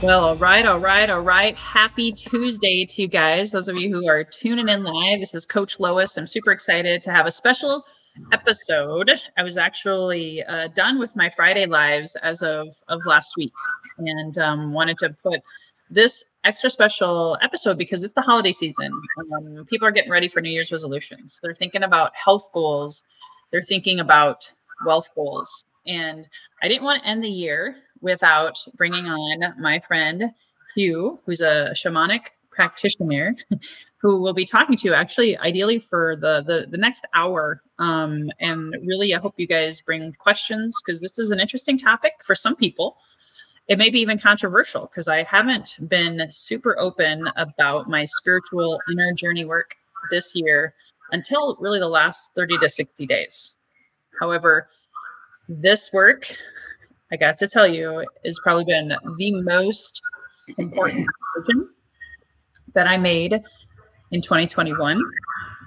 Well, all right, all right, all right. Happy Tuesday to you guys. Those of you who are tuning in live, this is Coach Lois. I'm super excited to have a special episode. I was actually uh, done with my Friday lives as of of last week, and um, wanted to put this extra special episode because it's the holiday season. Um, people are getting ready for New Year's resolutions. They're thinking about health goals. They're thinking about wealth goals. And I didn't want to end the year without bringing on my friend Hugh, who's a shamanic practitioner, who will be talking to actually ideally for the the, the next hour. Um, and really, I hope you guys bring questions because this is an interesting topic for some people it may be even controversial because I haven't been super open about my spiritual inner journey work this year until really the last 30 to 60 days. However, this work, I got to tell you, has probably been the most important decision that I made in 2021.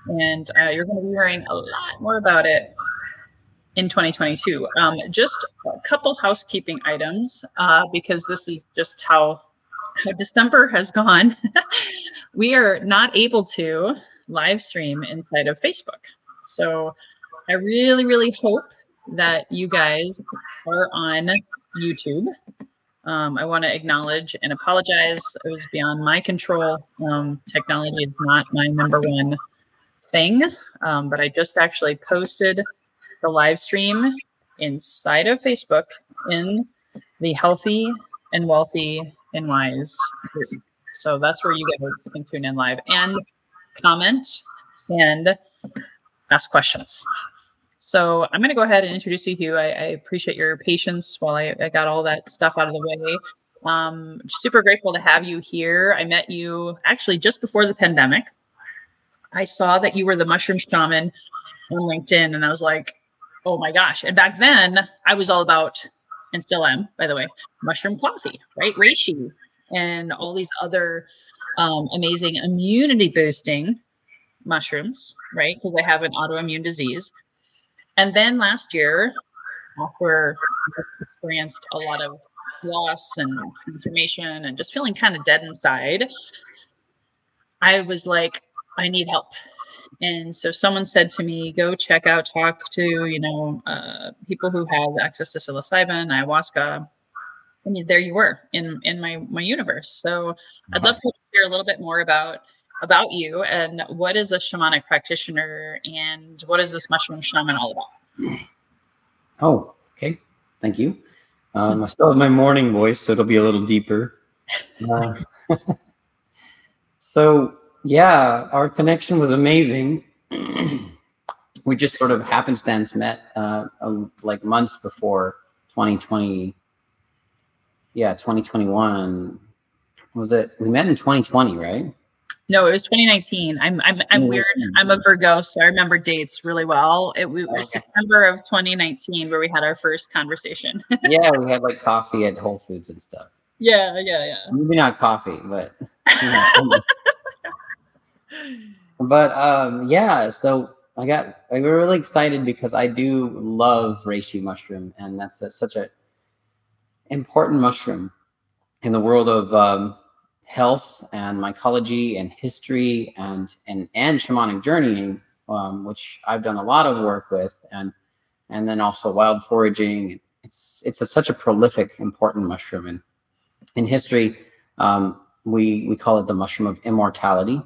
And uh, you're going to be hearing a lot more about it in 2022. Um, just a couple housekeeping items uh, because this is just how, how December has gone. we are not able to live stream inside of Facebook. So I really, really hope that you guys are on YouTube. Um, I want to acknowledge and apologize. It was beyond my control. Um, technology is not my number one thing, um, but I just actually posted the live stream inside of Facebook in the Healthy and Wealthy and Wise. So that's where you guys can tune in live and comment and ask questions. So I'm going to go ahead and introduce you, Hugh. I, I appreciate your patience while I, I, got all that stuff out of the way. Um, super grateful to have you here. I met you actually just before the pandemic. I saw that you were the mushroom shaman on LinkedIn, and I was like, oh my gosh. And back then, I was all about, and still am, by the way, mushroom coffee, right? Reishi and all these other um, amazing immunity boosting mushrooms, right? Because I have an autoimmune disease. And then last year, after I experienced a lot of loss and transformation and just feeling kind of dead inside, I was like, I need help. And so someone said to me, go check out, talk to, you know, uh, people who have access to psilocybin, ayahuasca. And there you were in, in my, my universe. So I'd love to hear a little bit more about, about you and what is a shamanic practitioner and what is this mushroom shaman all about? Oh, okay. Thank you. Um, I still have my morning voice, so it'll be a little deeper. Uh, so yeah, our connection was amazing. we just sort of happenstance met uh, like months before 2020. Yeah, 2021. Was it? We met in 2020, right? No, it was 2019. I'm I'm I'm weird. I'm a Virgo, so I remember dates really well. It, was okay. September of 2019 where we had our first conversation. yeah, we had like coffee at Whole Foods and stuff. Yeah, yeah, yeah. Maybe not coffee, but you know, but um, yeah, so I got I got really excited because I do love reishi mushroom, and that's a, such a important mushroom in the world of um, health and mycology and history and and and shamanic journeying, um, which I've done a lot of work with, and and then also wild foraging. It's it's a, such a prolific, important mushroom, and in history, um, we we call it the mushroom of immortality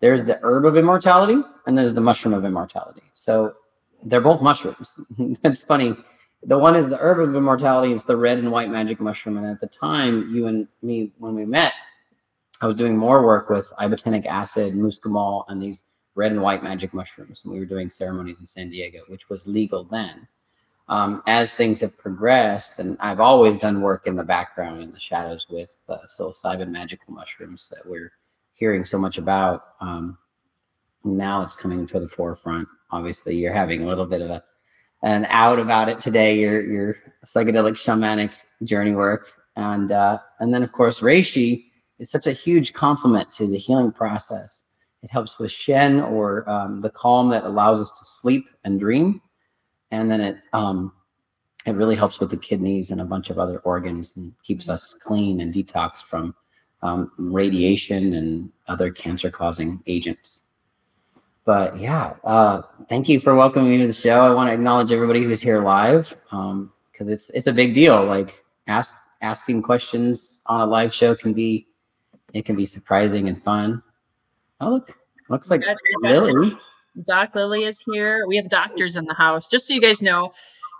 there's the herb of immortality and there's the mushroom of immortality. So they're both mushrooms. That's funny. The one is the herb of immortality. It's the red and white magic mushroom. And at the time, you and me, when we met, I was doing more work with ibotenic acid, muscimol, and these red and white magic mushrooms. And we were doing ceremonies in San Diego, which was legal then. Um, as things have progressed, and I've always done work in the background in the shadows with uh, psilocybin magical mushrooms that we're hearing so much about. Um, now it's coming to the forefront. Obviously, you're having a little bit of a an out about it today. Your your psychedelic shamanic journey work, and uh, and then of course reishi is such a huge complement to the healing process. It helps with Shen or um, the calm that allows us to sleep and dream, and then it um, it really helps with the kidneys and a bunch of other organs and keeps us clean and detox from um, radiation and other cancer causing agents. But yeah, uh, thank you for welcoming me to the show. I want to acknowledge everybody who's here live because um, it's it's a big deal. Like ask asking questions on a live show can be it can be surprising and fun. Oh look, looks like Lily. Doc Lily is here. We have doctors in the house. Just so you guys know,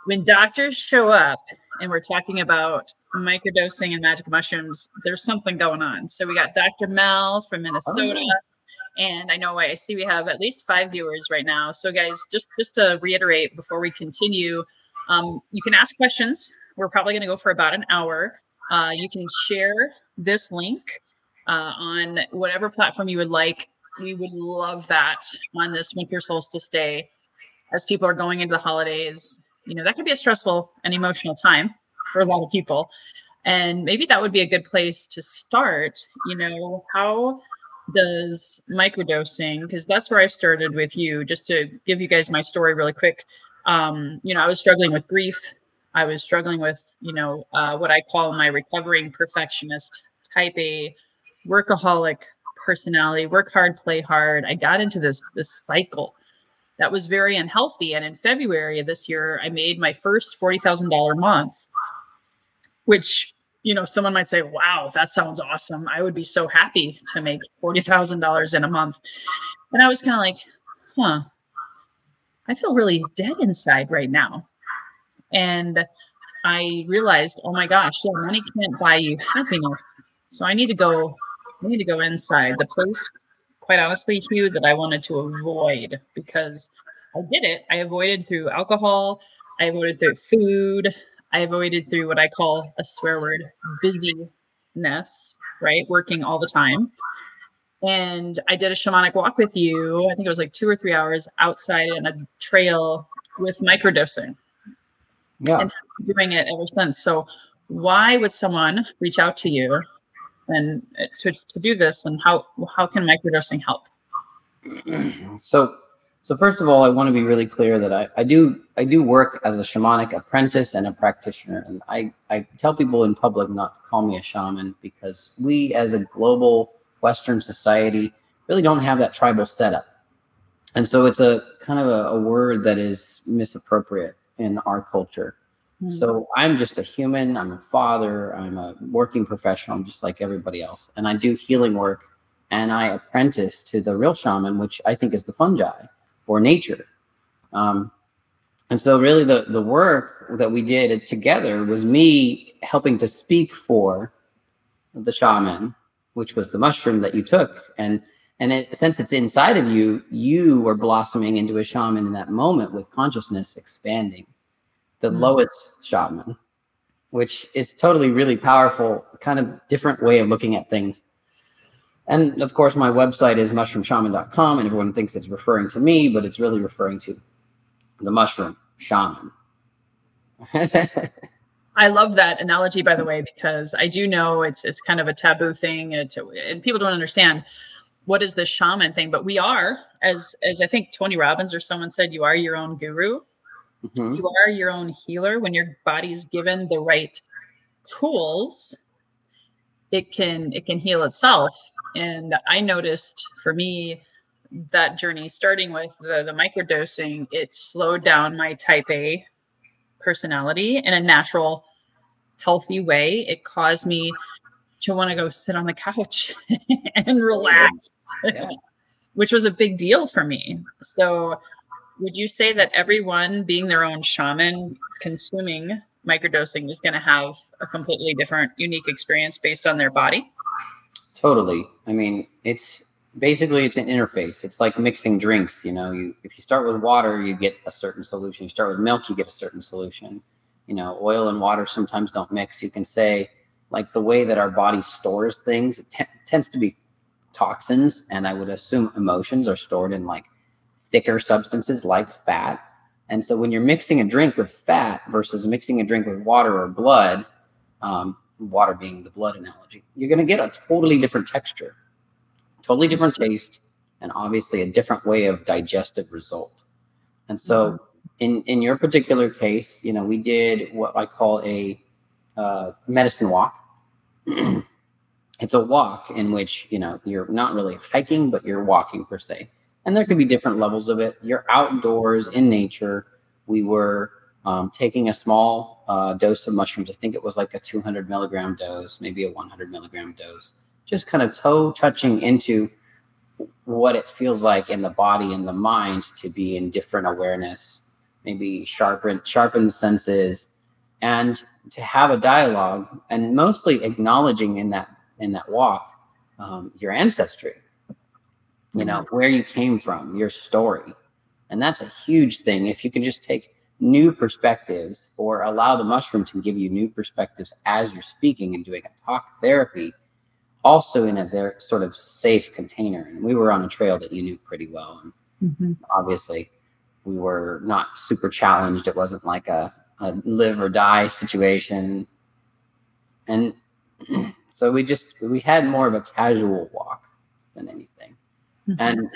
when doctors show up and we're talking about microdosing and magic mushrooms, there's something going on. So we got Dr. Mel from Minnesota. Oh. And I know I see we have at least five viewers right now. So guys, just just to reiterate before we continue, um, you can ask questions. We're probably going to go for about an hour. Uh, you can share this link uh, on whatever platform you would like. We would love that on this winter solstice day as people are going into the holidays. You know, that could be a stressful and emotional time for a lot of people. And maybe that would be a good place to start. You know, how does microdosing, because that's where I started with you, just to give you guys my story really quick. Um, you know, I was struggling with grief. I was struggling with, you know, uh, what I call my recovering perfectionist type A workaholic personality, work hard, play hard. I got into this this cycle that was very unhealthy. And in February of this year, I made my first forty thousand dollar month, which you know someone might say, "Wow, that sounds awesome! I would be so happy to make forty thousand dollars in a month." And I was kind of like, "Huh." I feel really dead inside right now. And I realized, oh my gosh, yeah, money can't buy you happiness. So I need to go I need to go inside. The place, quite honestly, Hugh, that I wanted to avoid because I did it. I avoided through alcohol, I avoided through food, I avoided through what I call a swear word busyness, right? Working all the time. And I did a shamanic walk with you. I think it was like two or three hours outside in a trail with microdosing. Yeah. And doing it ever since. So why would someone reach out to you and uh, to, to do this and how how can microdosing help? So so first of all i want to be really clear that I, I do i do work as a shamanic apprentice and a practitioner and i i tell people in public not to call me a shaman because we as a global western society really don't have that tribal setup. And so it's a kind of a, a word that is misappropriate in our culture Hmm. So I'm just a human. I'm a father. I'm a working professional. I'm just like everybody else. And I do healing work and I apprentice to the real shaman, which I think is the fungi or nature. Um, and so really the, the work that we did together was me helping to speak for the shaman, which was the mushroom that you took. And and it, since it's inside of you, you were blossoming into a shaman in that moment with consciousness expanding the mm-hmm. Lois shaman, which is totally really powerful, kind of different way of looking at things. And of course, my website is mushroomshaman.com, and everyone thinks it's referring to me, but it's really referring to the mushroom shaman. I love that analogy, by the way, because I do know it's it's kind of a taboo thing, to, and people don't understand what is this shaman thing. But we are, as as I think Tony Robbins or someone said, you are your own guru. Mm-hmm. You are your own healer when your body is given the right tools. It can it can heal itself. And I noticed for me that journey, starting with the, the microdosing, it slowed down my type A personality in a natural, healthy way. It caused me to want to go sit on the couch and relax, yeah. which was a big deal for me. So would you say that everyone being their own shaman consuming microdosing is going to have a completely different unique experience based on their body? Totally. I mean it's basically it's an interface. It's like mixing drinks you know? You if you start with water you get a certain solution. You start with milk you get a certain solution. You know oil and water sometimes don't mix. You can say like the way that our body stores things it t- tends to be toxins and i would assume emotions are stored in like thicker substances like fat. And so when you're mixing a drink with fat versus mixing a drink with water or blood um, water being the blood analogy you're going to get a totally different texture totally different taste and obviously a different way of digestive result. And so mm-hmm. in in your particular case you know we did what i call a uh, medicine walk. It's a walk in which you know you're not really hiking but you're walking per se and there could be different levels of it. You're outdoors in nature. We were um, taking a small uh, dose of mushrooms. I think it was like a 200 milligram dose maybe a 100 milligram dose. Just kind of toe touching into what it feels like in the body and the mind to be in different awareness maybe sharpen sharpen the senses and to have a dialogue and mostly acknowledging in that in that walk um, your ancestry you know mm-hmm. where you came from your story and that's a huge thing if you can just take new perspectives or allow the mushroom to give you new perspectives as you're speaking and doing a talk therapy also in a sort of safe container and we were on a trail that you knew pretty well and mm-hmm. obviously we were not super challenged it wasn't like a a live or die situation. And so we just we had more of a casual walk than anything. Mm-hmm. And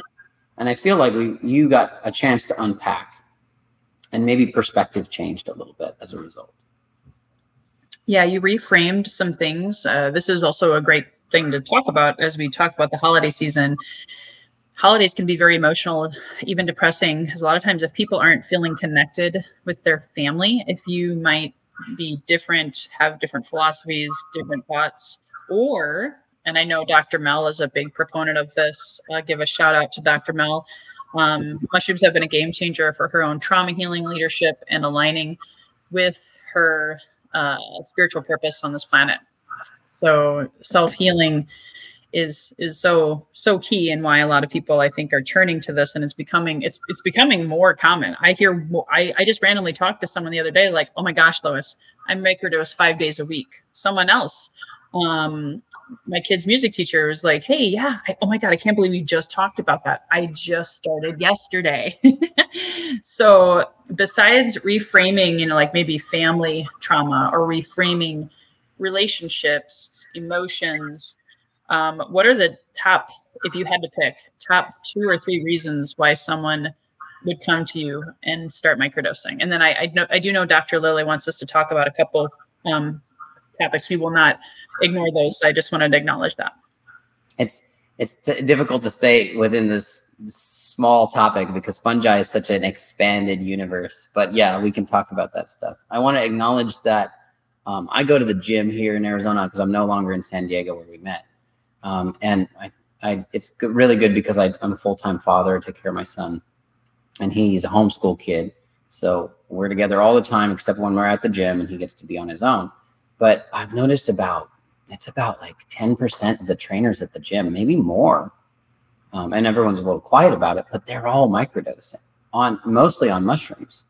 and I feel like we you got a chance to unpack and maybe perspective changed a little bit as a result. Yeah, you reframed some things. Uh, this is also a great thing to talk about as we talk about the holiday season holidays can be very emotional, even depressing. Because a lot of times, if people aren't feeling connected with their family, if you might be different, have different philosophies, different thoughts, or, and I know Dr. Mel is a big proponent of this, give a shout out to Dr. Mel. Um, mushrooms have been a game changer for her own trauma healing leadership and aligning with her uh, spiritual purpose on this planet. So, self healing is is so so key and why a lot of people I think are turning to this and it's becoming it's it's becoming more common. I hear I I just randomly talked to someone the other day like, "Oh my gosh, Lois, I'm microdose 5 days a week." Someone else um my kid's music teacher was like, "Hey, yeah, I, oh my god, I can't believe you just talked about that. I just started yesterday." so, besides reframing, you know, like maybe family trauma or reframing relationships, emotions, um, what are the top, if you had to pick, top two or three reasons why someone would come to you and start microdosing? And then I, I, know, I do know Dr. Lily wants us to talk about a couple um, topics. We will not ignore those. I just wanted to acknowledge that. It's it's t- difficult to stay within this, small topic because fungi is such an expanded universe. But yeah, we can talk about that stuff. I want to acknowledge that um, I go to the gym here in Arizona because I'm no longer in San Diego where we met. Um, and I, I, it's really good because I, am a full time father, I take care of my son, and he's a homeschool kid. So we're together all the time except when we're at the gym and he gets to be on his own. But I've noticed about it's about like 10% of the trainers at the gym, maybe more. Um, and everyone's a little quiet about it, but they're all microdosing on mostly on mushrooms.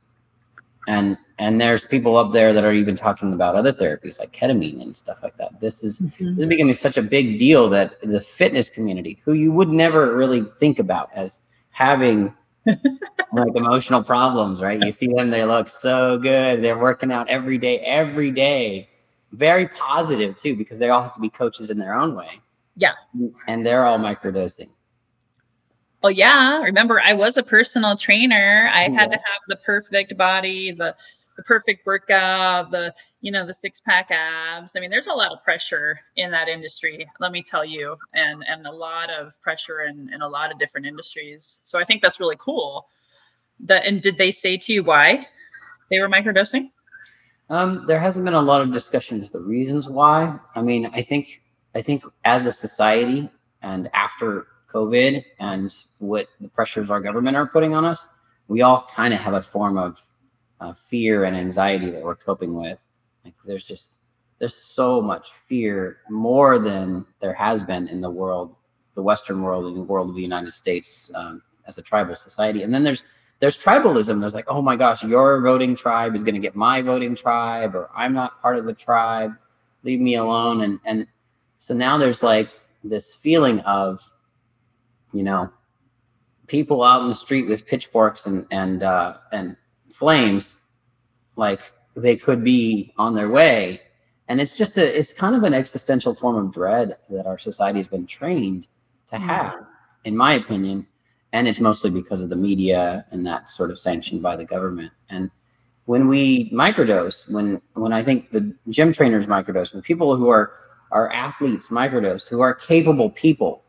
And and there's people up there that are even talking about other therapies like ketamine and stuff like that. This is mm-hmm. this is becoming such a big deal that the fitness community who you would never really think about as having like emotional problems right? You see them they look so good. They're working out every day every day very positive too because they all have to be coaches in their own way yeah and they're all microdosing Oh yeah, remember I was a personal trainer. I had to have the perfect body, the the perfect workout, the you know the six pack abs. I mean, there's a lot of pressure in that industry. Let me tell you, and and a lot of pressure in in a lot of different industries. So I think that's really cool. That and did they say to you why they were microdosing? Um, there hasn't been a lot of discussion discussions the reasons why. I mean, I think I think as a society and after COVID and what the pressures our government are putting on us, we all kind of have a form of uh, fear and anxiety that we're coping with. Like there's just there's so much fear more than there has been in the world, the Western world, in the world of the United States um, as a tribal society. And then there's there's tribalism. There's like, oh my gosh, your voting tribe is going to get my voting tribe, or I'm not part of the tribe. Leave me alone. And and so now there's like this feeling of, you know, people out in the street with pitchforks and and uh, and flames, like they could be on their way. And it's just a it's kind of an existential form of dread that our society has been trained to mm-hmm. have, in my opinion. And it's mostly because of the media and that sort of sanctioned by the government. And when we microdose, when when I think the gym trainers microdose, when people who are are athletes microdose, who are capable people,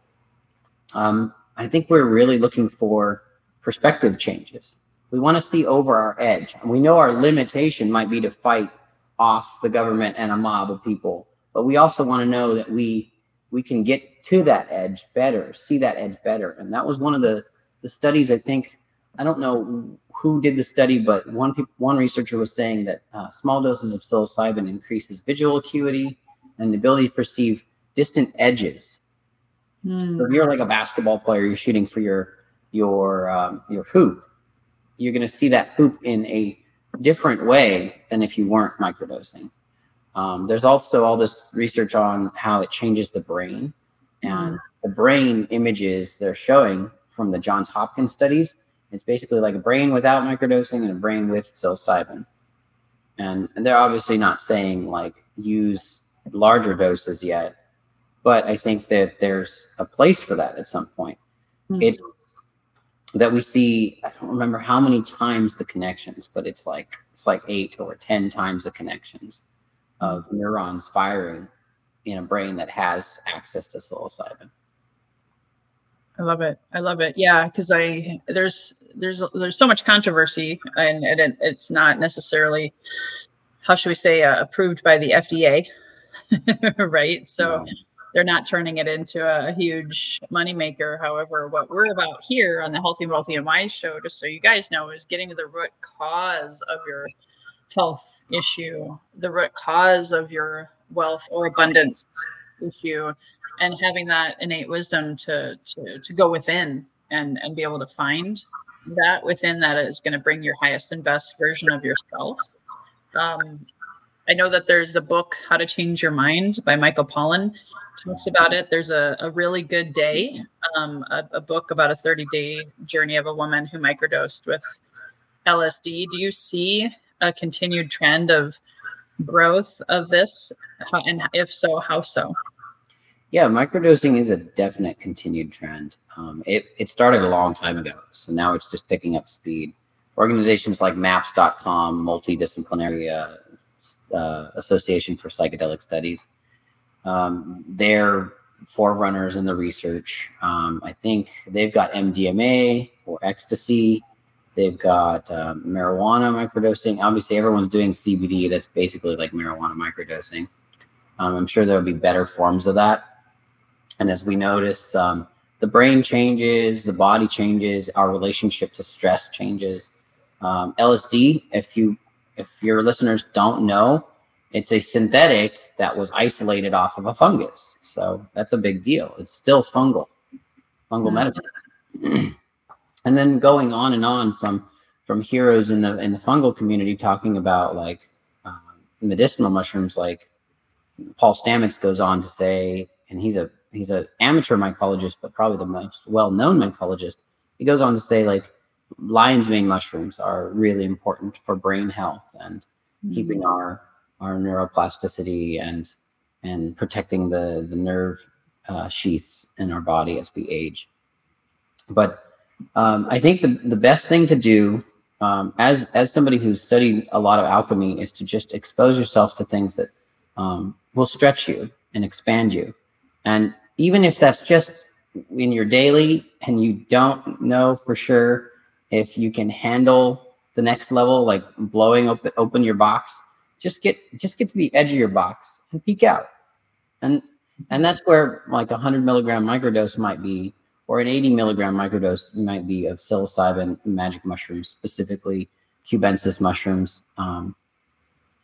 um, I think we're really looking for perspective changes. We want to see over our edge. We know our limitation might be to fight off the government and a mob of people, but we also want to know that we we can get to that edge better, see that edge better. And that was one of the the studies. I think I don't know who did the study, but one one researcher was saying that uh, small doses of psilocybin increases visual acuity and the ability to perceive distant edges Mm. So if you're like a basketball player, you're shooting for your your um, your hoop, you're going to see that hoop in a different way than if you weren't microdosing. Um, there's also all this research on how it changes the brain, and the brain images they're showing from the Johns Hopkins studies. It's basically like a brain without microdosing and a brain with psilocybin. And, and they're obviously not saying like use larger doses yet, but I think that there's a place for that at some point. Mm-hmm. It's that we see, I don't remember how many times the connections, but it's like it's like eight or ten times the connections of neurons firing in a brain that has access to psilocybin. I love it. I love it. Yeah, because I there's there's there's so much controversy, and, and it, it's not necessarily how should we say uh, approved by the FDA, right? So they're not turning it into a huge moneymaker. However, what we're about here on the Healthy, Wealthy, and Wise show, just so you guys know, is getting to the root cause of your health issue, the root cause of your wealth or abundance issue, and having that innate wisdom to to, to go within and and be able to find that within that is going to bring your highest and best version of yourself. Um, I know that there's the book How to Change Your Mind by Michael Pollan talks about it. There's a, a really good day, um, a, a, book about a 30 day journey of a woman who microdosed with LSD. Do you see a continued trend of growth of this? And if so, how so? Yeah, microdosing is a definite continued trend. Um, it, it started a long time ago, so now it's just picking up speed. Organizations like MAPS.com, Multidisciplinary uh, uh, Association for Psychedelic Studies, um, they're forerunners in the research. Um, I think they've got MDMA or ecstasy. They've got um, marijuana microdosing. Obviously, everyone's doing CBD. That's basically like marijuana microdosing. Um, I'm sure there'll be better forms of that. And as we notice, um, the brain changes, the body changes, our relationship to stress changes. Um, LSD, if you if your listeners don't know, it's a synthetic that was isolated off of a fungus. So that's a big deal. It's still fungal, fungal mm-hmm. medicine. and then going on and on from from heroes in the in the fungal community talking about like um, medicinal mushrooms like Paul Stamets goes on to say, and he's a he's an amateur mycologist, but probably the most well-known mycologist. He goes on to say like lion's mane mushrooms are really important for brain health and mm-hmm. keeping our our neuroplasticity and and protecting the the nerve uh, sheaths in our body as we age. But um, I think the the best thing to do um, as as somebody who's studied a lot of alchemy is to just expose yourself to things that um, will stretch you and expand you, and even if that's just in your daily and you don't know for sure if you can handle the next level, like blowing open, open your box just get just get to the edge of your box and peek out. And and that's where like a 100 milligram microdose might be or an 80 milligram microdose might be of psilocybin magic mushrooms, specifically cubensis mushrooms. Um,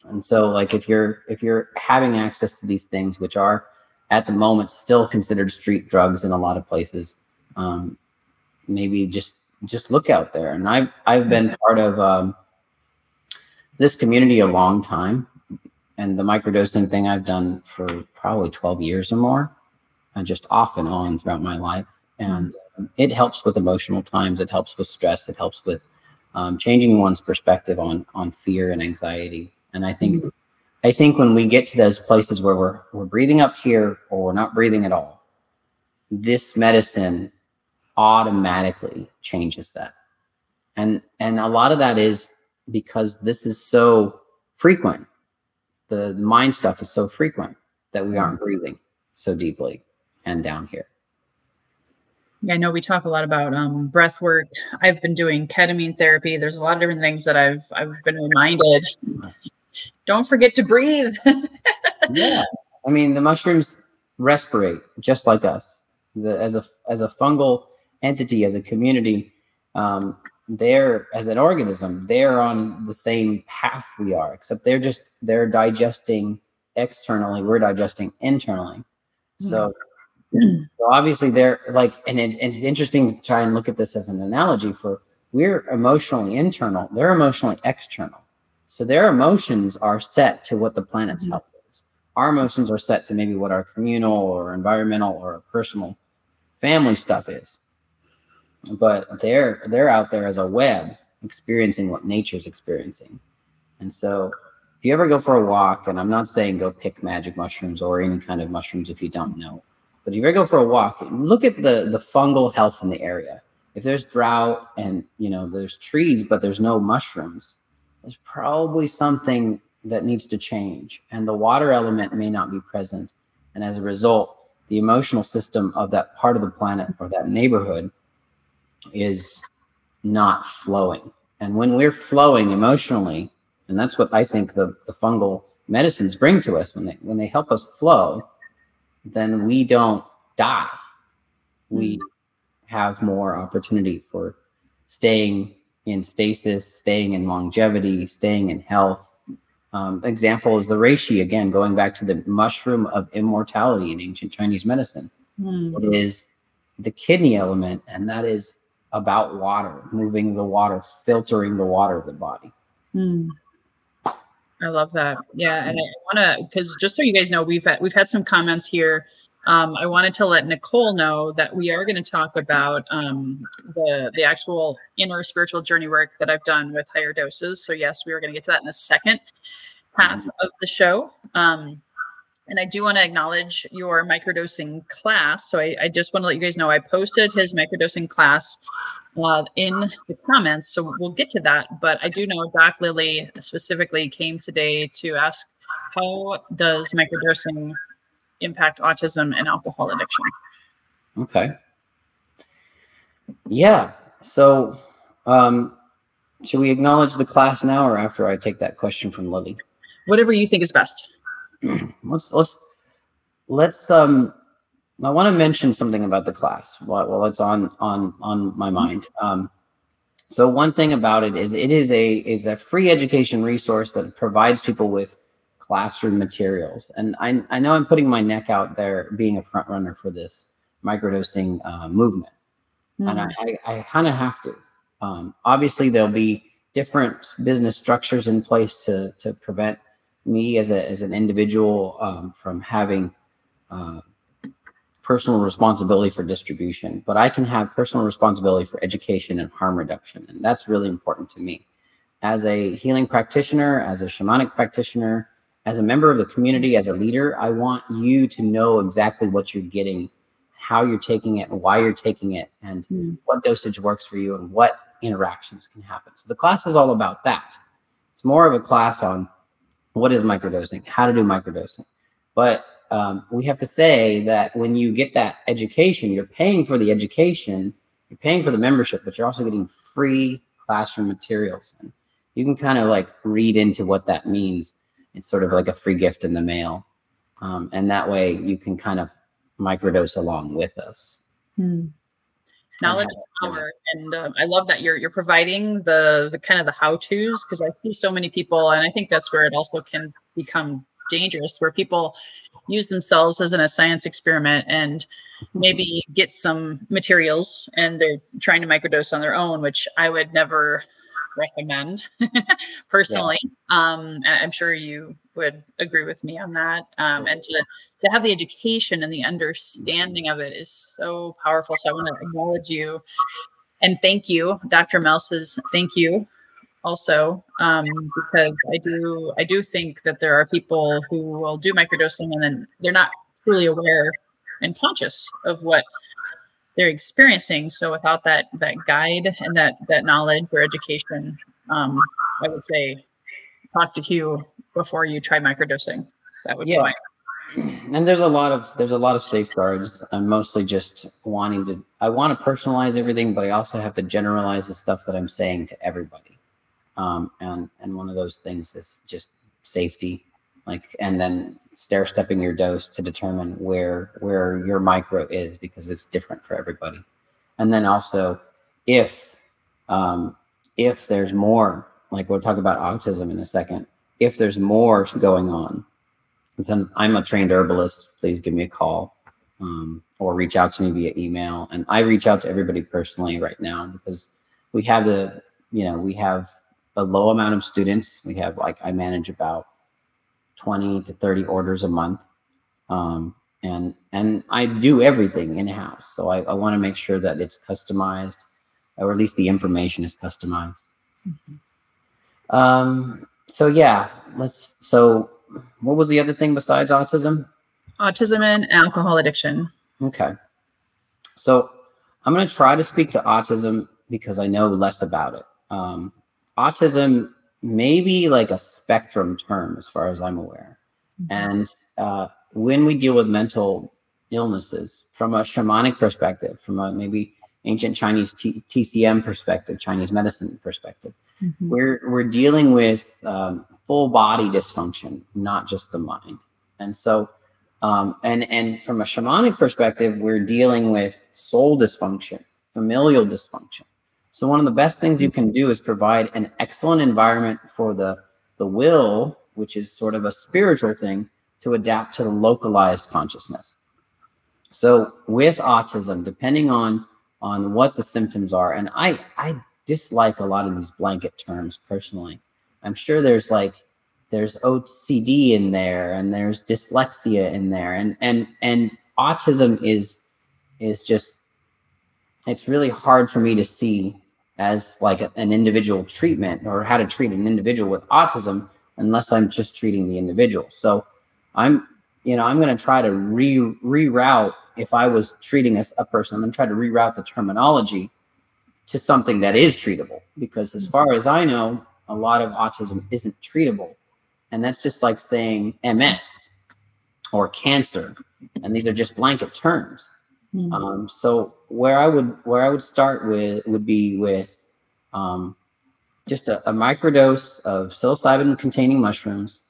and so, like if you're if you're having access to these things, which are at the moment still considered street drugs in a lot of places, um, maybe just just look out there. And I've I've been part of um, this community a long time, and the microdosing thing I've done for probably 12 years or more, and just off and on throughout my life. And um, it helps with emotional times. It helps with stress. It helps with um, changing one's perspective on on fear and anxiety. And I think mm-hmm. I think when we get to those places where we're we're breathing up here or we're not breathing at all, this medicine automatically changes that. And and a lot of that is because this is so frequent. The mind stuff is so frequent that we aren't breathing so deeply and down here. I know we talk a lot about um, breath work. I've been doing ketamine therapy. There's a lot of different things that I've I've been reminded. Don't forget to breathe. yeah, I mean the mushrooms respirate just like us. The, as a as a fungal entity, as a community, um, they're as an organism, they're on the same path we are, except they're just they're digesting externally. We're digesting internally. So so obviously they're like and it, it's interesting to try and look at this as an analogy for we're emotionally internal they're emotionally external. So their emotions are set to what the planet's mm-hmm. health is. Our emotions are set to maybe what our communal or environmental or personal family stuff is. But they're they're out there as a web experiencing what nature's experiencing. And so if you ever go for a walk and i'm not saying go pick magic mushrooms or any kind of mushrooms if you don't know but if you go for a walk, look at the the fungal health in the area. If there's drought and you know there's trees but there's no mushrooms, there's probably something that needs to change, and the water element may not be present, and as a result, the emotional system of that part of the planet or that neighborhood is not flowing. And when we're flowing emotionally, and that's what I think the, the fungal medicines bring to us when they when they help us flow, then we don't die. We mm-hmm. have more opportunity for staying in stasis, staying in longevity, staying in health. Um, example is the reishi, again, going back to the mushroom of immortality in ancient Chinese medicine. Mm. It is the kidney element, and that is about water, moving the water, filtering the water of the body. Mm. I love that. Yeah, and I want to because just so you guys know, we've had, we've had some comments here. Um, I wanted to let Nicole know that we are going to talk about um, the the actual inner spiritual journey work that I've done with higher doses. So yes, we are going to get to that in the second half mm-hmm. of the show. Um, and I do want to acknowledge your microdosing class. So I, I, just want to let you guys know I posted his microdosing class uh, in the comments. So we'll get to that. But I do know Doc Lily specifically came today to ask how does microdosing impact autism and alcohol addiction? Okay. Yeah. So um, should we acknowledge the class now or after I take that question from Lily? Whatever you think is best. let's let's let's um I want to mention something about the class while, while it's on on on my mind. Um, so one thing about it is it is a is a free education resource that provides people with classroom materials. And I I know I'm putting my neck out there being a front runner for this microdosing uh, movement, mm. and I I, I kind of have to. Um, obviously, there'll be different business structures in place to to prevent me as a as an individual um, from having uh, personal responsibility for distribution, but I can have personal responsibility for education and harm reduction, and that's really important to me. As a healing practitioner, as a shamanic practitioner, as a member of the community, as a leader, I want you to know exactly what you're getting, how you're taking it, and why you're taking it, and mm. what dosage works for you, and what interactions can happen. So the class is all about that. It's more of a class on what is microdosing, how to do microdosing. But um, we have to say that when you get that education, you're paying for the education, you're paying for the membership, but you're also getting free classroom materials. And you can kind of like read into what that means. It's sort of like a free gift in the mail. Um, and that way you can kind of microdose along with us. Hmm. Knowledge is power and um, i love that you're you're providing the the kind of the how to's because i see so many people and i think that's where it also can become dangerous where people use themselves as in a science experiment and maybe get some materials and they're trying to microdose on their own which i would never recommend personally yeah. um i'm sure you would agree with me on that um and to to have the education and the understanding of it is so powerful so i want to acknowledge you and thank you dr melsa's thank you also um, because I do I do think that there are people who will do microdosing and then they're not truly aware and conscious of what they're experiencing. So without that that guide and that that knowledge or education, um, I would say talk to Hugh before you try microdosing. That would yeah. be and there's a lot of there's a lot of safeguards i'm mostly just wanting to i want to personalize everything but i also have to generalize the stuff that i'm saying to everybody um, and and one of those things is just safety, like and then stair stepping your dose to determine where where your micro is because it's different for everybody, and then also if um, if there's more, like we'll talk about autism in a second, if there's more going on, and I'm a trained herbalist, please give me a call. Um, or reach out to me via email. And I reach out to everybody personally right now because we have the, you know, we have a low amount of students. We have like I manage about 20 to 30 orders a month. Um, and and I do everything in house. So I, I want to make sure that it's customized, or at least the information is customized. Mm-hmm. Um, so yeah, let's. So what was the other thing besides autism? Autism and alcohol addiction. Okay. So I'm going to try to speak to autism because I know less about it. Um, autism may be like a spectrum term as far as I'm aware. Mm-hmm. And uh, when we deal with mental illnesses from a shamanic perspective, from a maybe ancient Chinese T- TCM perspective, Chinese medicine perspective, mm-hmm. we're we're dealing with um, full body dysfunction, not just the mind. And so, um, and and from a shamanic perspective, we're dealing with soul dysfunction, familial dysfunction. So one of the best things you can do is provide an excellent environment for the the will, which is sort of a spiritual thing, to adapt to the localized consciousness. So with autism, depending on on what the symptoms are, and I I dislike a lot of these blanket terms personally. I'm sure there's like there's OCD in there and there's dyslexia in there and and and autism is is just it's really hard for me to see as like an individual treatment or how to treat an individual with autism unless I'm just treating the individual. So I'm, you know, I'm going to try to re reroute if I was treating a, a person, I'm going to try to reroute the terminology to something that is treatable because as mm. far as I know, a lot of autism isn't treatable. And that's just like saying MS or cancer. And these are just blanket terms. Mm-hmm. Um, so where I would where I would start with would be with um, just a, a microdose of psilocybin containing mushrooms,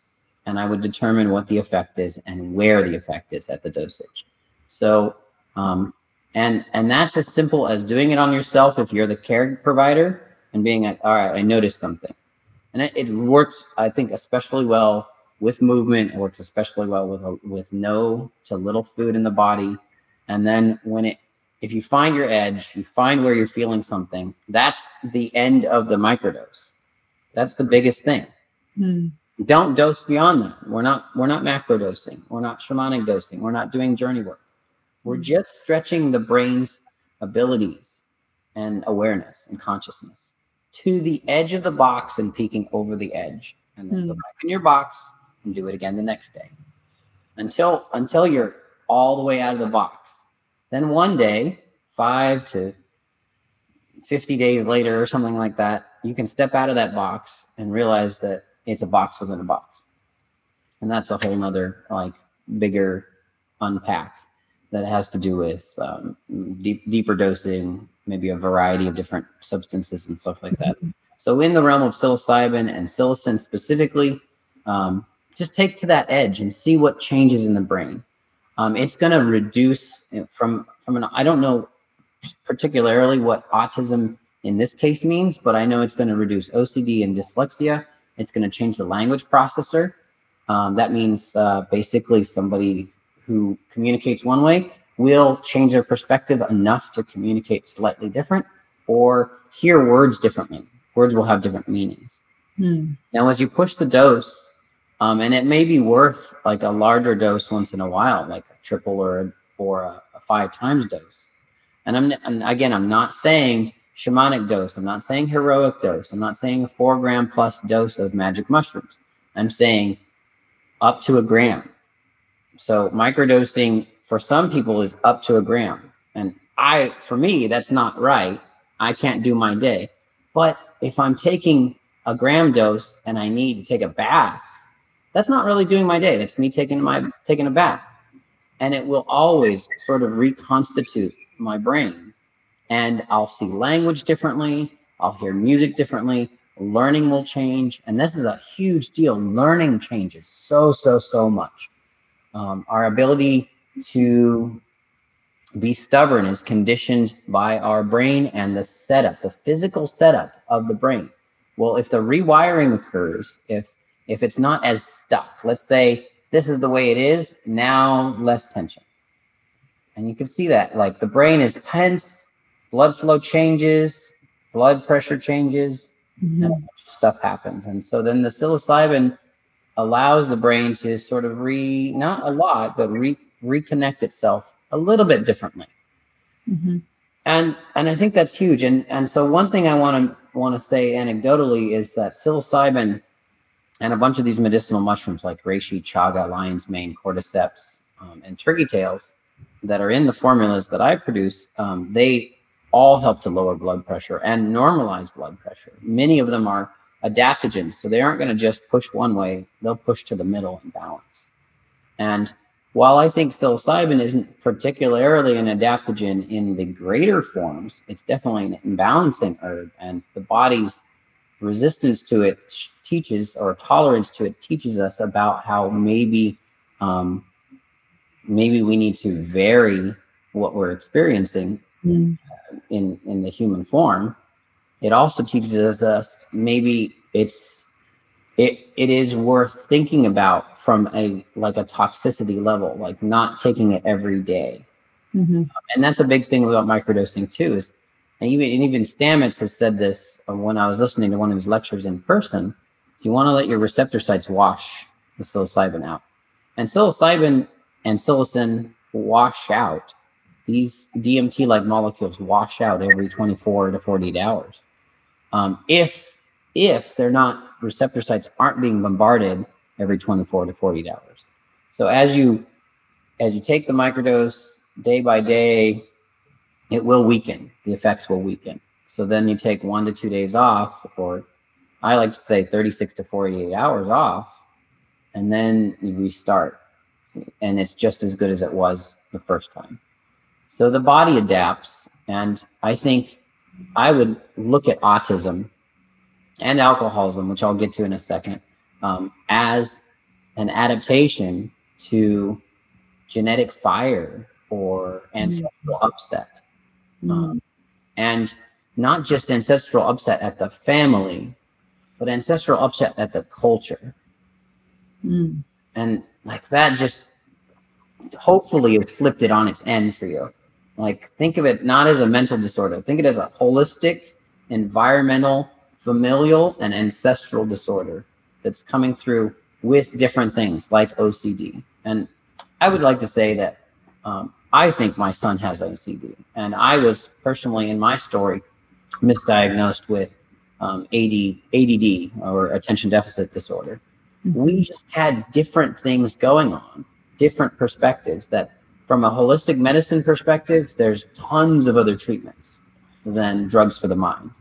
and I would determine what the effect is and where the effect is at the dosage. So um, and and that's as simple as doing it on yourself if you're the care provider and being like, all right, I noticed something, and it, it works. I think especially well with movement. It works especially well with a, with no to little food in the body and then when it, if you find your edge, you find where you're feeling something, that's the end of the microdose. That's the biggest thing. Hmm. Don't dose beyond that. We're not, we're not macro dosing. We're not shamanic dosing. We're not doing journey work. We're hmm. just stretching the brain's abilities and awareness and consciousness to the edge of the box and peeking over the edge and then mm. go back in your box and do it again the next day until until you're all the way out of the box. Then one day, five to 50 days later or something like that, you can step out of that box and realize that it's a box within a box. And that's a whole nother, like, bigger unpack that has to do with um, deep, deeper dosing, maybe a variety of different substances and stuff like that. So, in the realm of psilocybin and psilocin specifically, um, just take to that edge and see what changes in the brain um, it's going to reduce from from an I don't know particularly what autism in this case means, but I know it's going to reduce OCD and dyslexia. It's going to change the language processor. Um, that means uh, basically somebody who communicates one way will change their perspective enough to communicate slightly different or hear words differently. Words will have different meanings. Hmm. Now, as you push the dose, um, and it may be worth like a larger dose once in a while, like a triple or a, or a, a five times dose. And I'm, I'm again, I'm not saying shamanic dose. I'm not saying heroic dose. I'm not saying a four gram plus dose of magic mushrooms. I'm saying up to a gram. So microdosing for some people is up to a gram. And I, for me, that's not right. I can't do my day. But if I'm taking a gram dose and I need to take a bath, that's not really doing my day. That's me taking my taking a bath. And it will always sort of reconstitute my brain. And I'll see language differently. I'll hear music differently. Learning will change. And this is a huge deal. Learning changes so, so, so much. Um, our ability to be stubborn is conditioned by our brain and the setup, the physical setup of the brain. Well, if the rewiring occurs, if if it's not as stuck, let's say this is the way it is, now less tension. And you can see that like the brain is tense, blood flow changes, blood pressure changes, mm-hmm. stuff happens. And so then the psilocybin allows the brain to sort of re not a lot, but re reconnect itself a little bit differently. Mm-hmm. And and I think that's huge. And and so one thing I want to want to say anecdotally is that psilocybin and a bunch of these medicinal mushrooms like reishi, chaga, lion's mane, cordyceps, um, and turkey tails that are in the formulas that I produce, um, they all help to lower blood pressure and normalize blood pressure. Many of them are adaptogens, so they aren't going to just push one way; they'll push to the middle and balance. And while I think psilocybin isn't particularly an adaptogen in the greater forms, it's definitely an imbalancing herb, and the body's resistance to it teaches, or tolerance to it teaches us about how maybe, um, maybe we need to vary what we're experiencing mm. in in the human form. It also teaches us maybe it's it it is worth thinking about from a like a toxicity level, like not taking it every day. Mm-hmm. And that's a big thing about microdosing too. Is and even and even Stamets has said this when I was listening to one of his lectures in person. So you want to let your receptor sites wash the psilocybin out, and psilocybin and psilocin wash out. These DMT-like molecules wash out every 24 to 48 hours. Um, if if they're not receptor sites aren't being bombarded every 24 to 48 hours. So as you as you take the microdose day by day, it will weaken. The effects will weaken. So then you take one to two days off, or I like to say 36 to 48 hours off, and then you restart. And it's just as good as it was the first time. So the body adapts. And I think I would look at autism and alcoholism, which I'll get to in a second, um, as an adaptation to genetic fire or ancestral mm. upset. Mm. Um, and not just ancestral upset at the family, but ancestral upset at the culture. Mm. And like that just hopefully has flipped it on its end for you. Like think of it not as a mental disorder, think of it as a holistic environmental familial and ancestral disorder that's coming through with different things like OCD. And I would like to say that um, I think my son has OCD. And I was personally in my story misdiagnosed with um, AD, ADD or attention deficit disorder. Mm-hmm. We just had different things going on, different perspectives that from a holistic medicine perspective, there's tons of other treatments than drugs for the mind.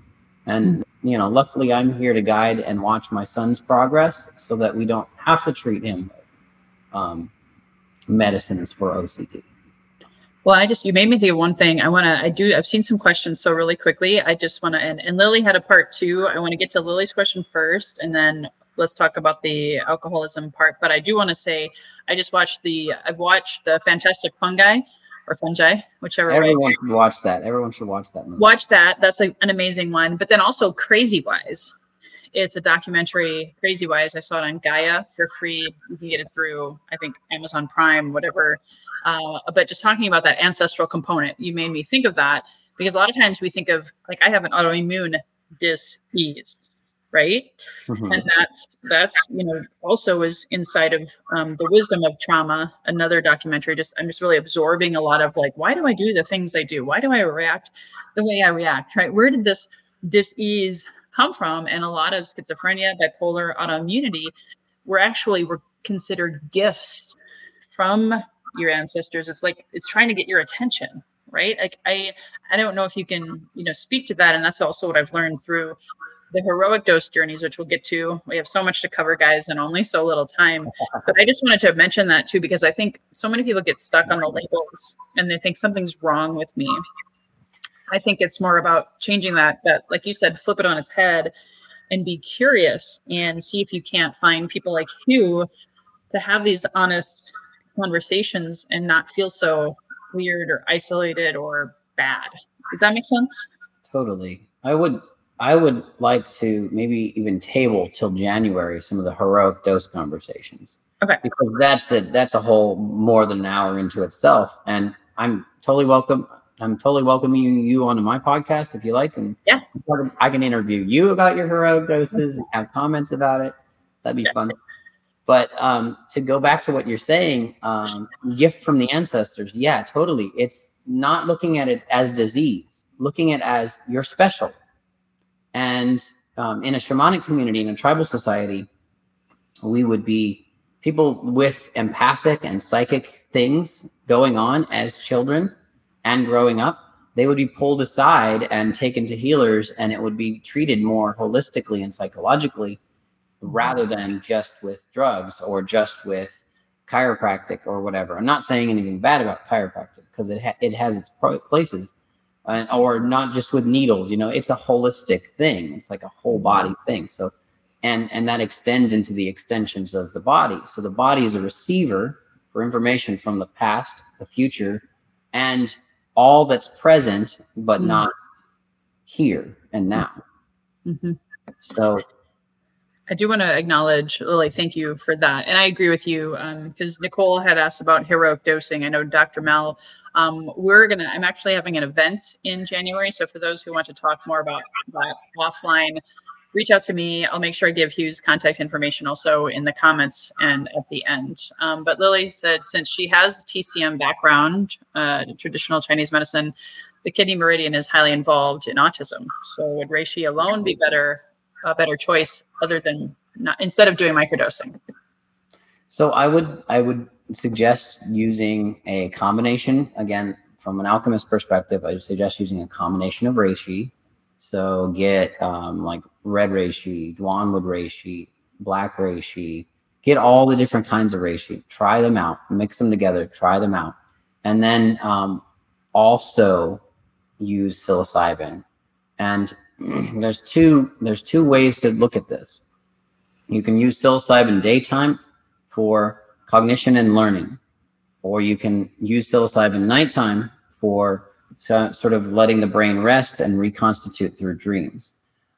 And you know, luckily I'm here to guide and watch my son's progress so that we don't have to treat him with um, medicines for OCD. Well, I just you made me think of one thing. I want to. I do. I've seen some questions, so really quickly, I just want to. And, and Lily had a part two. I want to get to Lily's question first, and then let's talk about the alcoholism part. But I do want to say, I just watched the. I've watched the Fantastic Fungi or fungi, whichever way. Everyone should watch that. Everyone should watch that movie. Watch that. That's a, an amazing one. But then also Crazy Wise. It's a documentary, Crazy Wise. I saw it on Gaia for free. You can get it through, I think, Amazon Prime, whatever. Uh, but just talking about that ancestral component, you made me think of that because a lot of times we think of, like, I have an autoimmune disease right? Mhm. and that's that's you know also is inside of um, the wisdom of trauma another documentary just i'm just really absorbing a lot of like why do i do the things i do? Why do i react the way i react right? Where did this dis-ease come from? And a lot of schizophrenia bipolar autoimmunity were actually were considered gifts from your ancestors it's like it's trying to get your attention right like i i don't know if you can you know speak to that and that's also what i've learned through the heroic dose journeys, which we'll get to. We have so much to cover, guys, and only so little time. But I just wanted to mention that too, because I think so many people get stuck on the labels and they think something's wrong with me. I think it's more about changing that, that, like you said, flip it on its head and be curious and see if you can't find people like you to have these honest conversations and not feel so weird or isolated or bad. Does that make sense? Totally. I would I would like to maybe even table till January some of the heroic dose conversations. Okay. Because that's it. That's a whole more than an hour into itself. And I'm totally welcome. I'm totally welcoming you onto my podcast if you like. And Yeah. I can interview you about your heroic doses and have comments about it. That'd be Yeah. fun. But um, to go back to what you're saying, um, gift from the ancestors. Yeah, totally. It's not looking at it as disease, looking at as you're special. And um, in a shamanic community, in a tribal society, we would be people with empathic and psychic things going on as children and growing up. They would be pulled aside and taken to healers, and it would be treated more holistically and psychologically rather than just with drugs or just with chiropractic or whatever. I'm not saying anything bad about chiropractic because it ha- it has its pro- places, and or not just with needles. You know, it's a holistic thing. It's like a whole body thing. So, and and that extends into the extensions of the body. So the body is a receiver for information from the past, the future, and all that's present but Mhm. not here and now. Mm-hmm. So I do want to acknowledge Lily. Thank you for that, and I agree with you because Nicole had asked about heroic dosing. I know Dr. Mel. Um, we're gonna. I'm actually having an event in January, so for those who want to talk more about that offline, reach out to me. I'll make sure I give Hugh's contact information also in the comments and at the end. Um, but Lily said since she has TCM background, uh, traditional Chinese medicine, the kidney meridian is highly involved in autism. So would reishi alone be better? A better choice other than not instead of doing microdosing. So I would I would suggest using a combination again from an alchemist perspective. I would suggest using a combination of reishi. So get um, like red reishi, Duanwood reishi, black reishi. Get all the different kinds of reishi. Try them out. Mix them together. Try them out, and then um, also use psilocybin. And there's two there's two ways to look at this. You can use psilocybin daytime for cognition and learning, or you can use psilocybin nighttime for so, sort of letting the brain rest and reconstitute through dreams.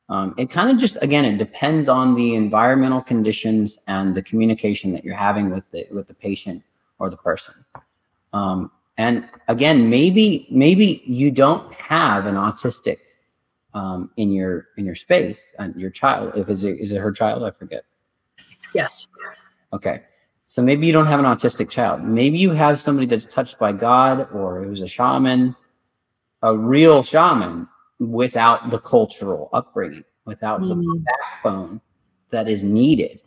Um, it kind of just again it depends on the environmental conditions and the communication that you're having with the with the patient or the person. Um, and again, maybe maybe you don't have an autistic um, in your in your space and your child. If is it is it her child? I forget. Yes. Okay. So maybe you don't have an autistic child. Maybe you have somebody that's touched by God or who's a shaman, a real shaman without the cultural upbringing, without the Mm. backbone that is needed.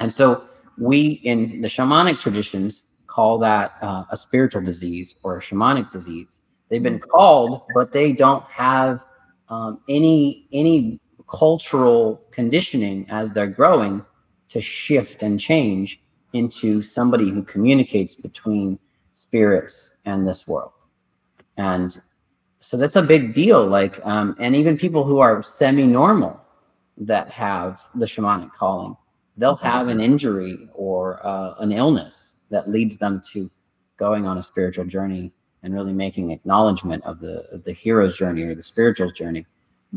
And so we in the shamanic traditions call that uh, a spiritual disease or a shamanic disease. They've been called, but they don't have um, any any cultural conditioning as they're growing to shift and change into somebody who communicates between spirits and this world. And so that's a big deal. Like, um, and even people who are semi-normal that have the shamanic calling, they'll have an injury or uh, an illness that leads them to going on a spiritual journey and really making acknowledgement of the of the hero's journey or the spiritual journey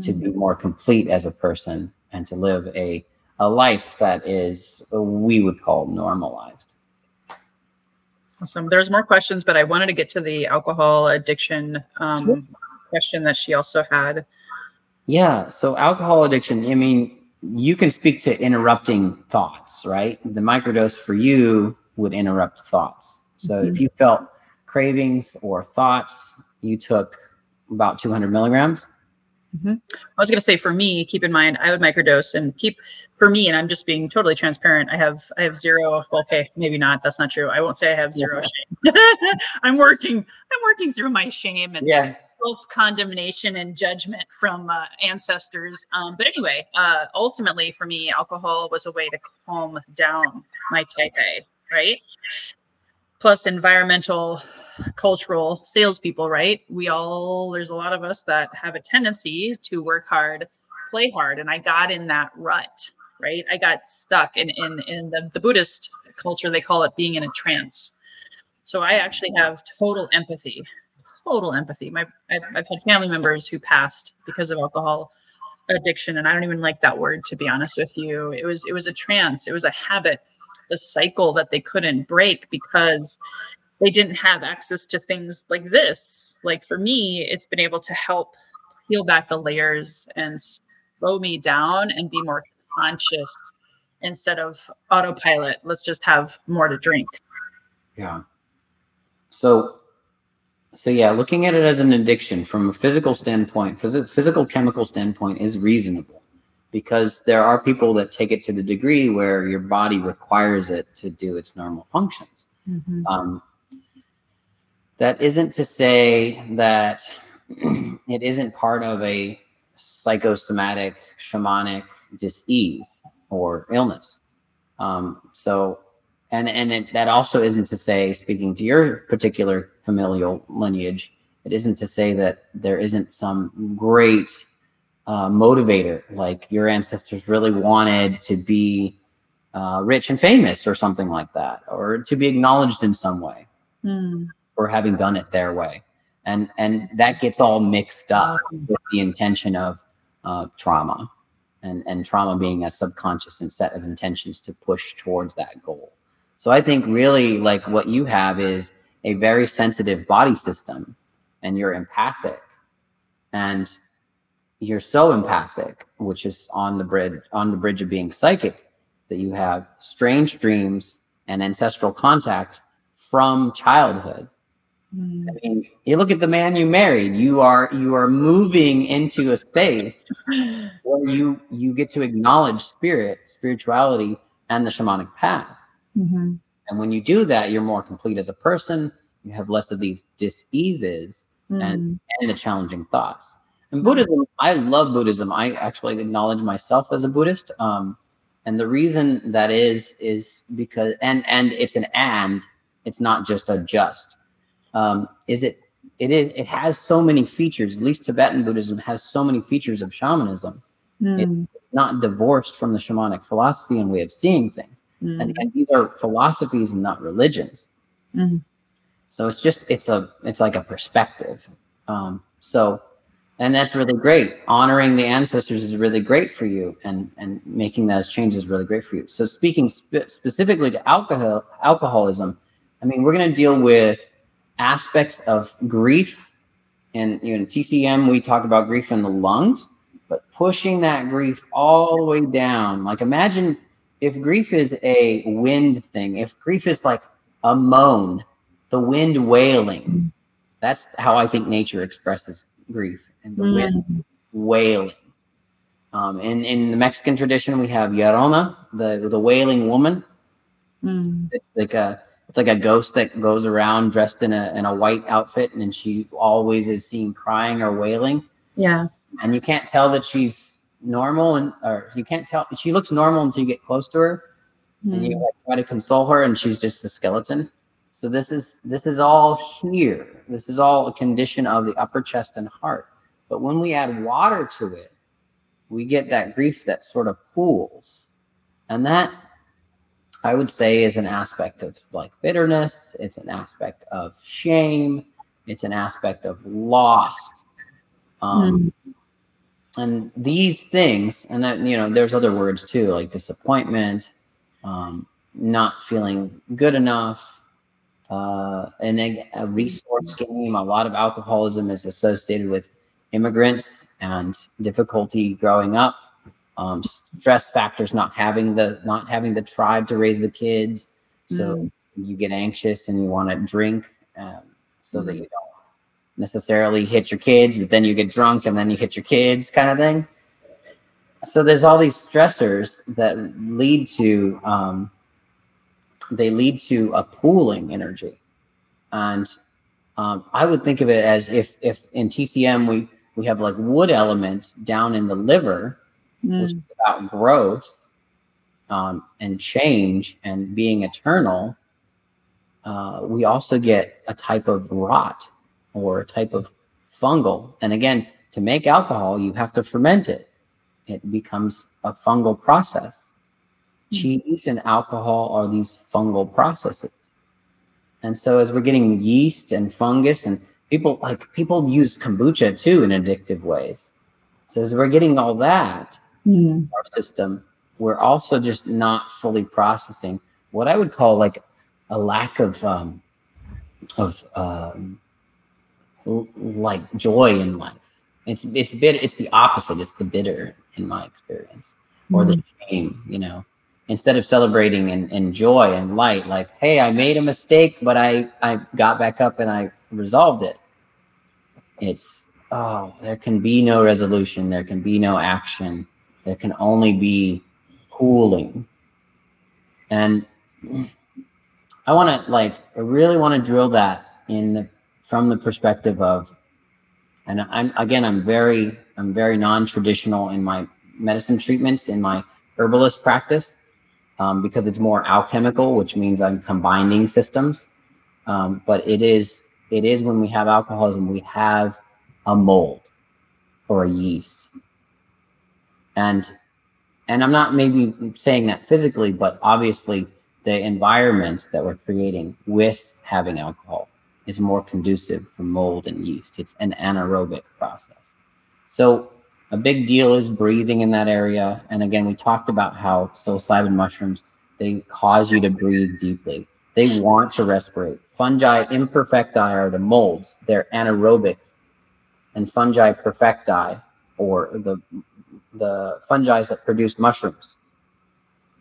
to be more complete as a person and to live a a life that is we would call normalized. Awesome. There's more questions, but I wanted to get to the alcohol addiction um, Sure. question that she also had. Yeah. So alcohol addiction, I mean, you can speak to interrupting thoughts, right? The microdose for you would interrupt thoughts. So if you felt cravings or thoughts, you took about 200 milligrams. I was going to say for me, keep in mind, I would microdose and keep for me, and I'm just being totally transparent. I have I have zero. Well, okay, maybe not. That's not true. I won't say I have zero shame. I'm working. I'm working through my shame and Yeah. self condemnation and judgment from uh, ancestors. Um, but anyway, uh, ultimately for me, alcohol was a way to calm down my type A, right? Plus, environmental, cultural salespeople, right? We all, there's a lot of us that have a tendency to work hard, play hard. And I got in that rut, right? I got stuck in, in, in the, the Buddhist culture, they call it being in a trance. So I actually have total empathy total empathy. My I've, I've had family members who passed because of alcohol addiction, and I don't even like that word to be honest with you. It was it was a trance. It was a habit, a cycle that they couldn't break because they didn't have access to things like this. Like for me, it's been able to help peel back the layers and slow me down and be more conscious instead of autopilot. Let's just have more to drink. Yeah. So, so yeah, looking at it as an addiction from a physical standpoint, phys- physical chemical standpoint is reasonable because there are people that take it to the degree where your body requires it to do its normal functions. Um, that isn't to say that it isn't part of a psychosomatic, shamanic disease or illness. Um, so, and and it, that also isn't to say, speaking to your particular familial lineage, it isn't to say that there isn't some great uh, motivator, like your ancestors really wanted to be uh, rich and famous, or something like that, or to be acknowledged in some way Hmm. for having done it their way, and and that gets all mixed up with the intention of uh, trauma, and and trauma being a subconscious and set of intentions to push towards that goal. So I think really like what you have is a very sensitive body system, and you're empathic, and you're so empathic, which is on the bridge on the bridge of being psychic, that you have strange dreams and ancestral contact from childhood. Hmm. I mean, you look at the man you married. You are you are moving into a space where you you get to acknowledge spirit, spirituality, and the shamanic path. Mhm. And when you do that, you're more complete as a person. You have less of these diseases Hmm. and and the challenging thoughts. And Buddhism, I love Buddhism. I actually acknowledge myself as a Buddhist. Um, and the reason that is is because and and it's an and it's not just a just. Um, is it it is it has so many features. At least Tibetan Buddhism has so many features of shamanism. Hmm. It's not divorced from the shamanic philosophy and way of seeing things. Hmm. And, and these are philosophies and not religions. Mhm. So it's just it's a it's like a perspective. Um, so and that's really great. Honoring the ancestors is really great for you, and and making those changes really great for you. So speaking spe- specifically to alcohol alcoholism, I mean we're going to deal with aspects of grief, and you know in TCM we talk about grief in the lungs, but pushing that grief all the way down. Like imagine if grief is a wind thing, if grief is like a moan, the wind wailing. That's how I think nature expresses grief and the wind wailing. Um, in in the Mexican tradition, we have Llorona, the the wailing woman. Hmm. It's like a it's like a ghost that goes around dressed in a in a white outfit, and she always is seen crying or wailing, Yeah. and you can't tell that she's normal, and or you can't tell she looks normal until you get close to her, and you like, try to console her, and she's just a skeleton. So this is this is all here. This is all a condition of the upper chest and heart. But when we add water to it, we get that grief that sort of pools, and that I would say is an aspect of like bitterness. It's an aspect of shame. it's an aspect of loss. Um, mm. And these things, and that, you know, there's other words too, like disappointment, um, not feeling good enough, uh, and then a resource game. A lot of alcoholism is associated with immigrants and difficulty growing up. Um, stress factors, not having the not having the tribe to raise the kids, so mm. you get anxious and you want to drink, um, so mm. that you don't necessarily hit your kids, but then you get drunk and then you hit your kids, kind of thing. So there's all these stressors that lead to um, they lead to a pooling energy. And um, I would think of it as if if in TCM we we have like wood element down in the liver, mm. which is about growth um, and change and being eternal. Uh, we also get a type of rot or a type of fungal. And again, to make alcohol, you have to ferment it. It becomes a fungal process. Cheese and alcohol are these fungal processes. And so as we're getting yeast and fungus and people like people use kombucha too in addictive ways. So as we're getting all that mm. our system, we're also just not fully processing what I would call like a lack of um, of um, like joy in life. It's it's bit it's the opposite. It's the bitter in my experience, or mm. the shame. You know, instead of celebrating and, and joy and light like hey i made a mistake but i i got back up and i resolved it. It's oh there can be no resolution. There can be no action. There can only be pooling. And i want to like i really want to drill that in the from the perspective of and i'm again i'm very i'm very non-traditional in my medicine treatments in my herbalist practice um, because it's more alchemical, which means I'm combining systems. Um, but it is it is when we have alcoholism, we have a mold or a yeast, and and I'm not maybe saying that physically, but obviously the environment that we're creating with having alcohol is more conducive for mold and yeast. It's an anaerobic process. So a big deal is breathing in that area. And again, we talked about how psilocybin mushrooms, they cause you to breathe deeply. They want to respirate. Fungi imperfecti are the molds. They're anaerobic. And fungi perfecti, or the the fungi that produce mushrooms.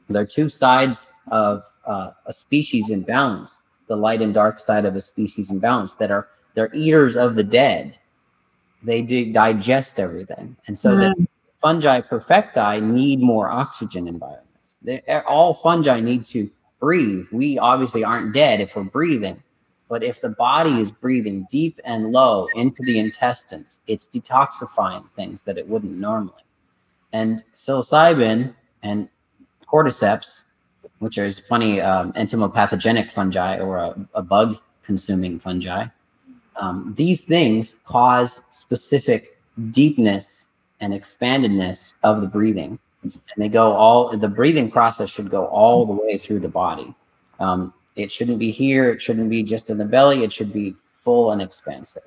They're two sides of uh, a species in balance, the light and dark side of a species in balance that are they're eaters of the dead they do digest everything. And so mm. the fungi perfecti need more oxygen environments. They, all fungi need to breathe. We obviously aren't dead if we're breathing, but if the body is breathing deep and low into the intestines, it's detoxifying things that it wouldn't normally. And psilocybin and cordyceps, which is funny um, entomopathogenic fungi or a, a bug consuming fungi, um, these things cause specific deepness and expandedness of the breathing and they go all the breathing process should go all the way through the body. Um, it shouldn't be here it shouldn't be just in the belly it should be full and expansive.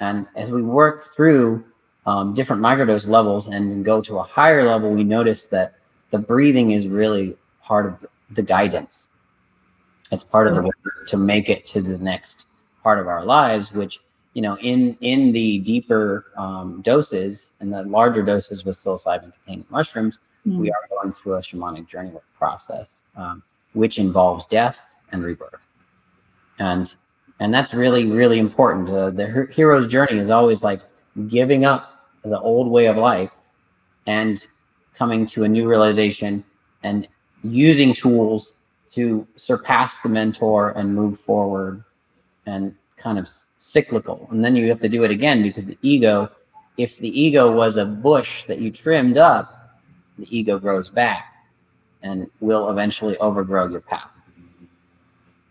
And as we work through um, different microdose levels and go to a higher level we notice that the breathing is really part of the guidance. It's part of the work to make it to the next part of our lives, which you know, in in the deeper um, doses and the larger doses with psilocybin containing mushrooms, mm. we are going through a shamanic journey process, um, which involves death and rebirth, and and that's really really important. Uh, the hero's journey is always like giving up the old way of life and coming to a new realization and using tools to surpass the mentor and move forward and kind of cyclical. And then you have to do it again because the ego, if the ego was a bush that you trimmed up, the ego grows back and will eventually overgrow your path.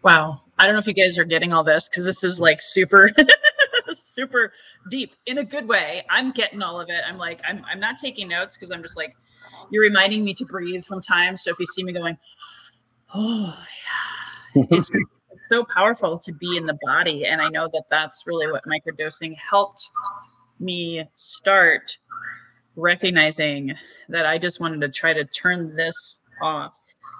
Wow. I don't know if you guys are getting all this because this is like super, super deep in a good way. I'm getting all of it. I'm like, I'm, I'm not taking notes because I'm just like, you're reminding me to breathe from time. So if you see me going, oh, yeah, it's so powerful to be in the body. And I know that that's really what microdosing helped me start recognizing that I just wanted to try to turn this off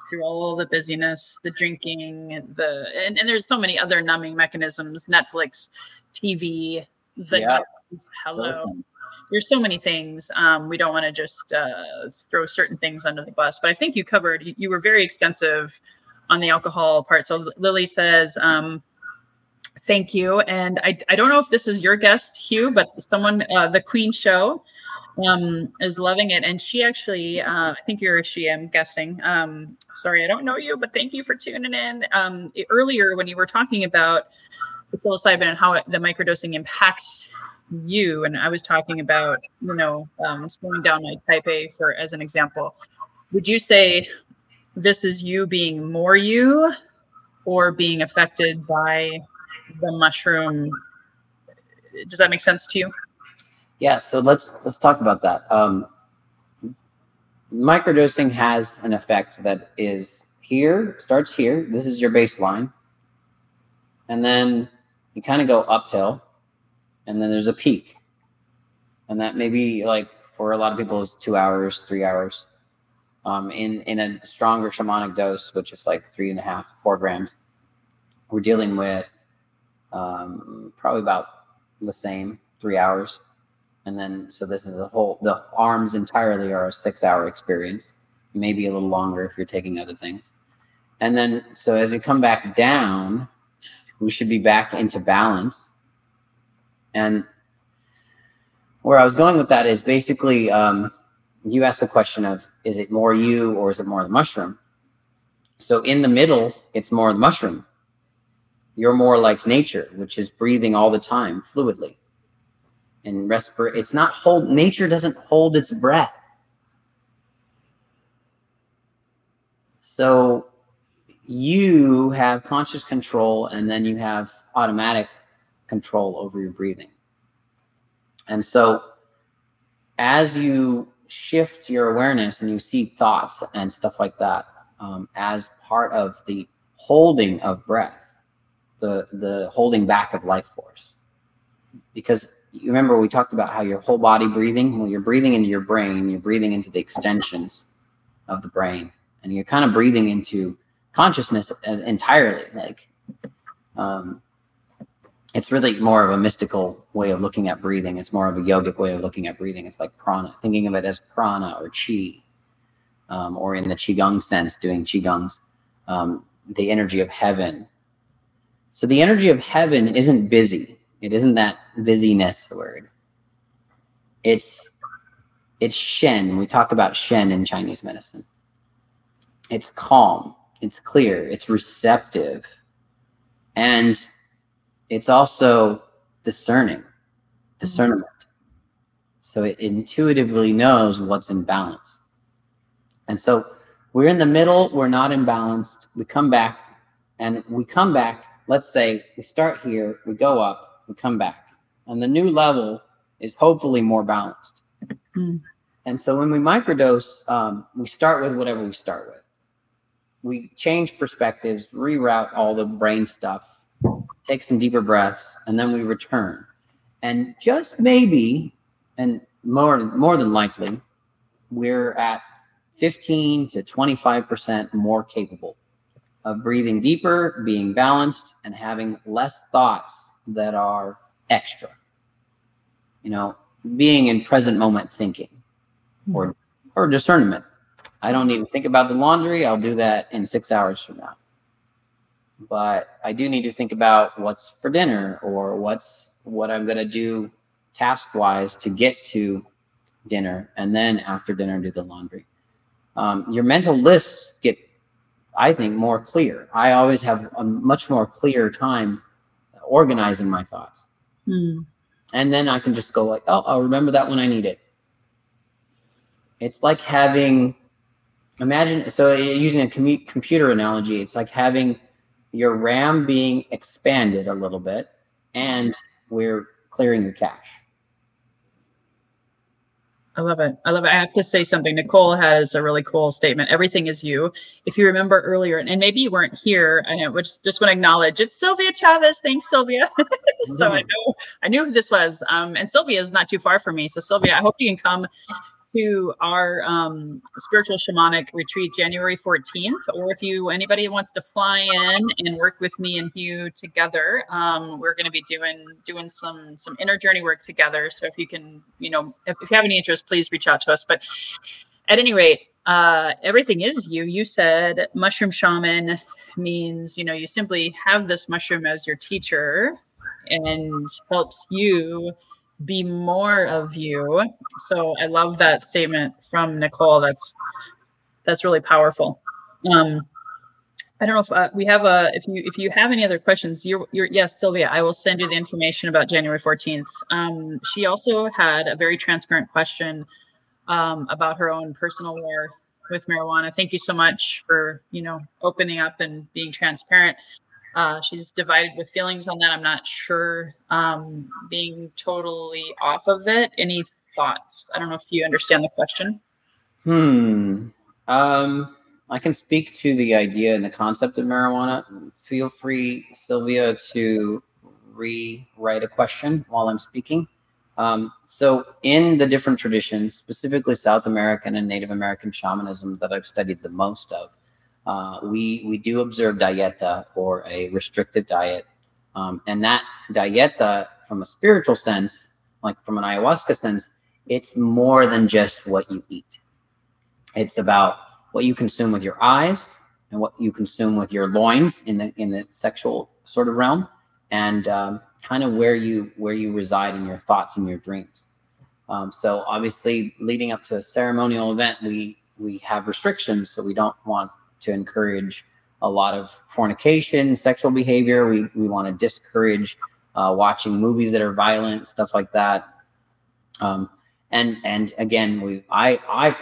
through all the busyness, the drinking, the and, and there's so many other numbing mechanisms, Netflix, TV, the Yeah. hello. So- There's so many things. Um, we don't want to just uh, throw certain things under the bus, but I think you covered. You, you were very extensive on the alcohol part. So Lily says, um, "Thank you," and I I don't know if this is your guest, Hugh, but someone uh, the Queen Show um, is loving it, and she actually uh, I think you're a she. I'm guessing. Um, sorry, I don't know you, but thank you for tuning in. Um, earlier when you were talking about the psilocybin and how the microdosing impacts you and i was talking about you know um, slowing down my type a for as an example would you say this is you being more you or being affected by the mushroom does that make sense to you Yeah, so let's let's talk about that. Um, microdosing has an effect that is here, starts here. This is your baseline, and then you kind of go uphill, and then there's a peak, and that maybe like for a lot of people is two hours, three hours. Um, in in a stronger shamanic dose, which is like three and a half to four grams, we're dealing with um, probably about the same three hours. And then so this is a whole the arms entirely are a six hour experience maybe a little longer if you're taking other things. And then so as we come back down we should be back into balance. And where i was going with that is basically um, you asked the question of is it more you or is it more the mushroom so in the middle it's more the mushroom you're more like nature which is breathing all the time fluidly and respirate. It's not hold. Nature doesn't hold its breath. So you have conscious control, and then you have automatic control over your breathing. And so, as you shift your awareness and you see thoughts and stuff like that um, as part of the holding of breath, the the holding back of life force, because you remember we talked about how your whole body breathing well you're breathing into your brain you're breathing into the extensions of the brain and you're kind of breathing into consciousness entirely like um, it's really more of a mystical way of looking at breathing. It's more of a yogic way of looking at breathing. It's like prana thinking of it as prana or chi um, or in the qigong sense doing qigongs. Um, the energy of heaven. So the energy of heaven isn't busy. It isn't that busyness word. It's it's Shen. We talk about Shen in Chinese medicine. It's calm, it's clear, it's receptive, and it's also discerning, discernment. So it intuitively knows what's in balance. And so we're in the middle, we're not imbalanced. We come back, and we come back. Let's say we start here, we go up, we come back. And the new level is hopefully more balanced. Mm. And so when we microdose, um, we start with whatever we start with. We change perspectives, reroute all the brain stuff, take some deeper breaths, and then we return. And just maybe, and more more than likely, we're at 15 to 25% more capable of breathing deeper, being balanced, and having less thoughts that are extra. You know, being in present moment thinking or or discernment. I don't need to think about the laundry. I'll do that in six hours from now. But I do need to think about what's for dinner or what's what I'm gonna do task wise to get to dinner and then after dinner do the laundry. Um, your mental lists get, I think, more clear. I always have a much more clear time organizing my thoughts. Mm. And then I can just go like, oh, I'll remember that when I need it. It's like having, imagine, so using a commu- computer analogy, it's like having your RAM being expanded a little bit and we're clearing your cache. I love it. I love it. I have to say something. Nicole has a really cool statement. Everything is you. If you remember earlier, and maybe you weren't here, I which just want to acknowledge it's Sylvia Chavez. Thanks, Sylvia. so I know I knew who this was. Um, and Sylvia is not too far from me. So Sylvia, I hope you can come to our um, spiritual shamanic retreat January 14th, or if you anybody wants to fly in and work with me and Hugh together, um, we're going to be doing doing some some inner journey work together. So if you can, you know, if, if you have any interest, please reach out to us. But at any rate, uh, everything is you. You said mushroom shaman means you know you simply have this mushroom as your teacher and helps you be more of you. So I love that statement from Nicole. That's that's really powerful. Um, I don't know if uh, we have a if you if you have any other questions. You're, you're yes, Sylvia. I will send you the information about January fourteenth. Um, she also had a very transparent question um, about her own personal war with marijuana. Thank you so much for you know opening up and being transparent. Uh, she's divided with feelings on that. I'm not sure um, being totally off of it. Any thoughts? I don't know if you understand the question. Hmm. Um, I can speak to the idea and the concept of marijuana. Feel free, Sylvia, to rewrite a question while I'm speaking. Um, so, in the different traditions, specifically South American and Native American shamanism that I've studied the most of, uh, we we do observe dieta or a restrictive diet, um, and that dieta, from a spiritual sense, like from an ayahuasca sense, it's more than just what you eat. It's about what you consume with your eyes and what you consume with your loins in the in the sexual sort of realm, and um, kind of where you where you reside in your thoughts and your dreams. Um, so obviously, leading up to a ceremonial event, we we have restrictions, so we don't want to encourage a lot of fornication, sexual behavior. We, we want to discourage uh, watching movies that are violent, stuff like that. Um, and and again, we I I